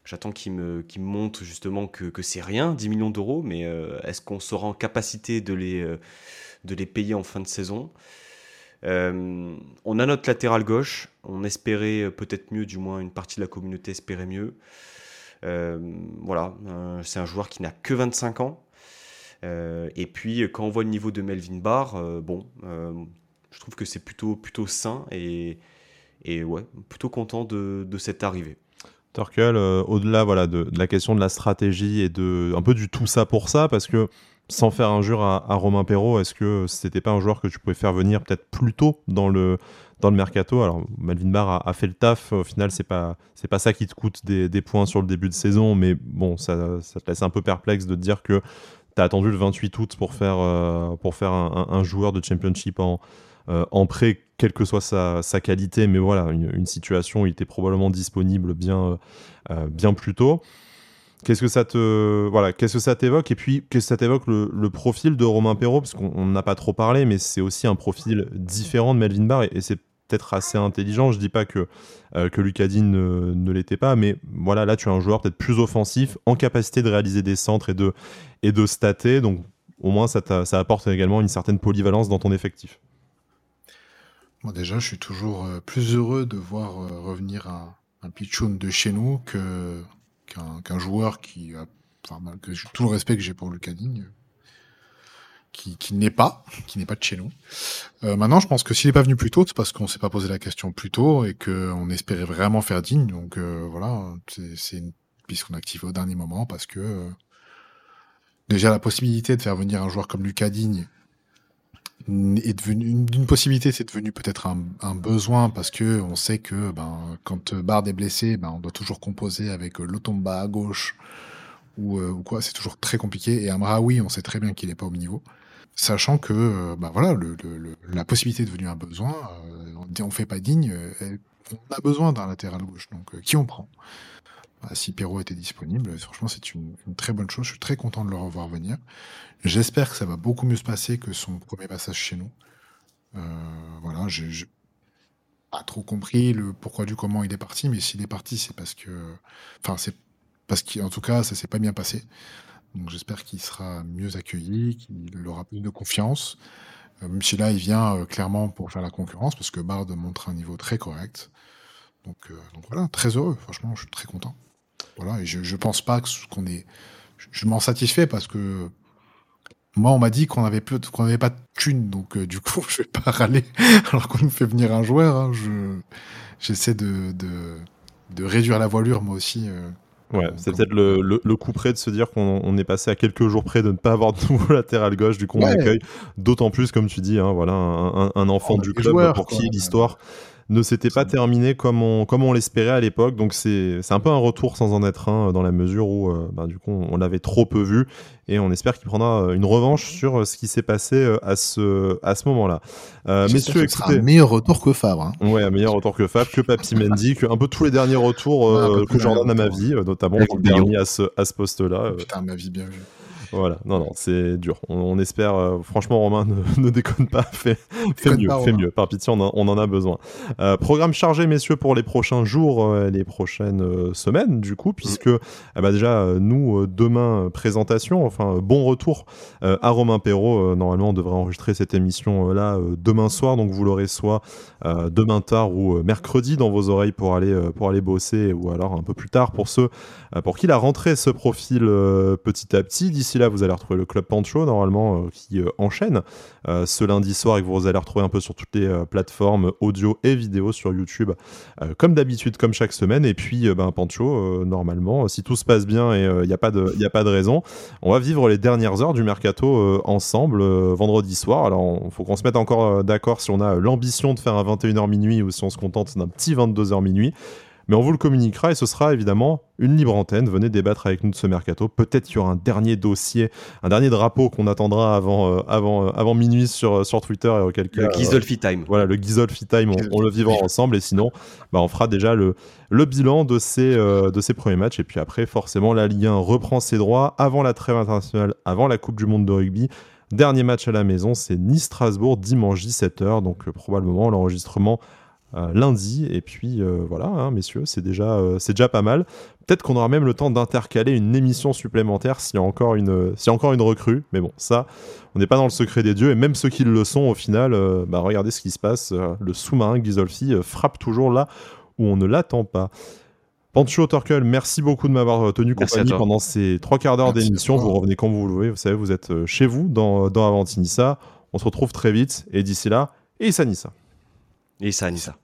J'attends qu'il me, montre justement que, que c'est rien, 10 millions d'euros, mais est-ce qu'on sera en capacité de les, de les payer en fin de saison? Euh, on a notre latéral gauche. On espérait peut-être mieux, du moins une partie de la communauté espérait mieux. Euh, voilà, euh, c'est un joueur qui n'a que 25 ans. Et puis quand on voit le niveau de Melvin Barr, bon, je trouve que c'est plutôt, plutôt sain et, et ouais, plutôt content de, cette arrivée. Torkel, au-delà voilà, de, la question de la stratégie et de un peu du tout ça pour ça, parce que sans faire injure à, Romain Perrault, est-ce que c'était pas un joueur que tu pouvais faire venir peut-être plus tôt dans le, dans le mercato? Alors, Malvin Barr a, fait le taf. Au final, c'est pas, pas ça qui te coûte des, des, points sur le début de saison, mais bon, ça, ça, te laisse un peu perplexe de te dire que tu as attendu le 28 août pour faire, euh, pour faire un, joueur de championship en, euh, en prêt, quelle que soit sa, sa qualité, mais voilà, une, une, situation il était probablement disponible bien, euh, bien plus tôt. Qu'est-ce que ça te voilà, qu'est-ce que ça t'évoque? Et puis qu'est-ce que ça t'évoque le, profil de Romain Perrault? Parce qu'on n'a pas trop parlé mais c'est aussi un profil différent de Melvin Barr et, c'est peut-être assez intelligent. Je dis pas que euh, que Lucadine ne, l'était pas mais voilà là tu as un joueur peut-être plus offensif en capacité de réaliser des centres et de et de stater donc au moins ça, ça apporte également une certaine polyvalence dans ton effectif. Moi déjà je suis toujours euh, plus heureux de voir euh, revenir un, un pitchoun de chez nous que qu'un joueur qui a, tout le respect que j'ai pour Lucas Digne, qui, n'est pas, qui n'est pas de chez nous. Euh, maintenant, je pense que s'il n'est pas venu plus tôt, c'est parce qu'on s'est pas posé la question plus tôt et qu'on espérait vraiment faire digne. Donc euh, voilà, c'est une piste qu'on a activée au dernier moment parce que euh, déjà la possibilité de faire venir un joueur comme Lucas Digne est devenu une, possibilité, c'est devenu peut-être un, besoin parce que on sait que ben quand Bard est blessé, ben on doit toujours composer avec Lotomba à gauche ou, ou quoi, c'est toujours très compliqué. Et Amraoui, on sait très bien qu'il n'est pas au niveau, sachant que euh, ben voilà, la possibilité est devenue un besoin. on, on fait pas digne, on a besoin d'un latéral gauche, donc qui on prend bah, si Perrault était disponible, franchement, c'est une, très bonne chose. Je suis très content de le revoir venir. J'espère que ça va beaucoup mieux se passer que son premier passage chez nous. Euh, voilà, j'ai pas trop compris le pourquoi du comment il est parti, mais s'il est parti, c'est parce que, enfin, c'est parce qu'en tout cas, ça s'est pas bien passé. Donc, j'espère qu'il sera mieux accueilli, qu'il aura plus de confiance. Euh, même si là, il vient euh, clairement pour faire la concurrence, parce que Bard montre un niveau très correct. Donc, donc voilà, très heureux. Franchement, je suis très content. Je, je pense pas qu'on. Je, m'en satisfais parce que moi, on m'a dit qu'on avait peu, qu'on avait pas de thunes, donc euh, du coup, <laughs> je vais pas râler <laughs> alors qu'on nous fait venir un joueur. Hein, je j'essaie de, réduire la voilure moi aussi. Euh, ouais, c'est peut-être le, le, coup près de se dire qu'on est passé à quelques jours près de ne pas avoir de <laughs> nouveau latéral gauche, du coup on accueille. D'autant plus, comme tu dis, hein, voilà, un, un enfant du club pour qui l'histoire ne s'était pas terminé comme on, comme on l'espérait à l'époque. Donc c'est un peu un retour sans en être un dans la mesure où euh, bah, du coup on l'avait trop peu vu et on espère qu'il prendra euh, une revanche sur euh, ce qui s'est passé à ce, à ce moment-là. messieurs, que un meilleur retour que Favre. Hein. Ouais, un meilleur retour que Favre, que Papy Mendy, que un peu tous les derniers retours que Jordan a ma vie, notamment le dernier à ce, à ce poste-là. Putain, ma vie bien vu. Voilà, non, non, c'est dur. On, espère, euh, franchement, Romain, ne, <laughs> déconne pas, fais, mieux, fais mieux. Par pitié, on, en a besoin. Euh, programme chargé, messieurs, pour les prochains jours, euh, les prochaines semaines, du coup, puisque bah, déjà, nous, demain, présentation, enfin, bon retour à Romain Perrault. normalement, on devrait enregistrer cette émission-là demain soir, donc vous l'aurez soit demain tard ou mercredi dans vos oreilles pour aller, pour aller bosser, ou alors un peu plus tard pour ceux pour qui la rentrée se profile petit à petit. D'ici là, vous allez retrouver le Club Pancho, normalement, qui enchaîne ce lundi soir et que vous allez retrouver un peu sur toutes les plateformes audio et vidéo sur YouTube, comme d'habitude, comme chaque semaine. Et puis, ben, Pancho, normalement, si tout se passe bien et il n'y a, pas de, a pas de raison, on va vivre les dernières heures du mercato ensemble vendredi soir. Alors, il faut qu'on se mette encore d'accord si on a l'ambition de faire un 21h minuit ou si on se contente d'un petit 22h minuit. Mais on vous le communiquera et ce sera évidemment une libre antenne. Venez débattre avec nous de ce mercato. Peut-être qu'il y aura un dernier dossier, un dernier drapeau qu'on attendra avant, euh, avant, euh, avant minuit sur, euh, sur Twitter et auquel cas. Le Gizolfi Time. Voilà, le Gizolfi Time, on, le vivra ensemble. Et sinon, bah, on fera déjà le, le bilan de ces, de ces premiers matchs. Et puis après, forcément, la Ligue 1 reprend ses droits avant la trêve internationale, avant la Coupe du Monde de rugby. Dernier match à la maison, c'est Nice-Strasbourg, dimanche 17h. Donc probablement l'enregistrement lundi. Et puis euh, voilà, hein, messieurs, c'est déjà, euh, c'est déjà pas mal. Peut-être qu'on aura même le temps d'intercaler une émission supplémentaire s'il y a encore une, s'il y a encore une recrue. Mais bon, ça, on n'est pas dans le secret des dieux. Et même ceux qui le sont, au final, bah, regardez ce qui se passe. le sous-marin Ghisolfi frappe toujours là où on ne l'attend pas. Pancho Torkel, merci beaucoup de m'avoir tenu compagnie pendant ces trois quarts d'heure d'émission. Vous revenez quand vous le voulez. Vous savez, vous êtes chez vous dans, dans Avantinissa. On se retrouve très vite. Et d'ici là, et Issa Nissa. Et Issa Nissa.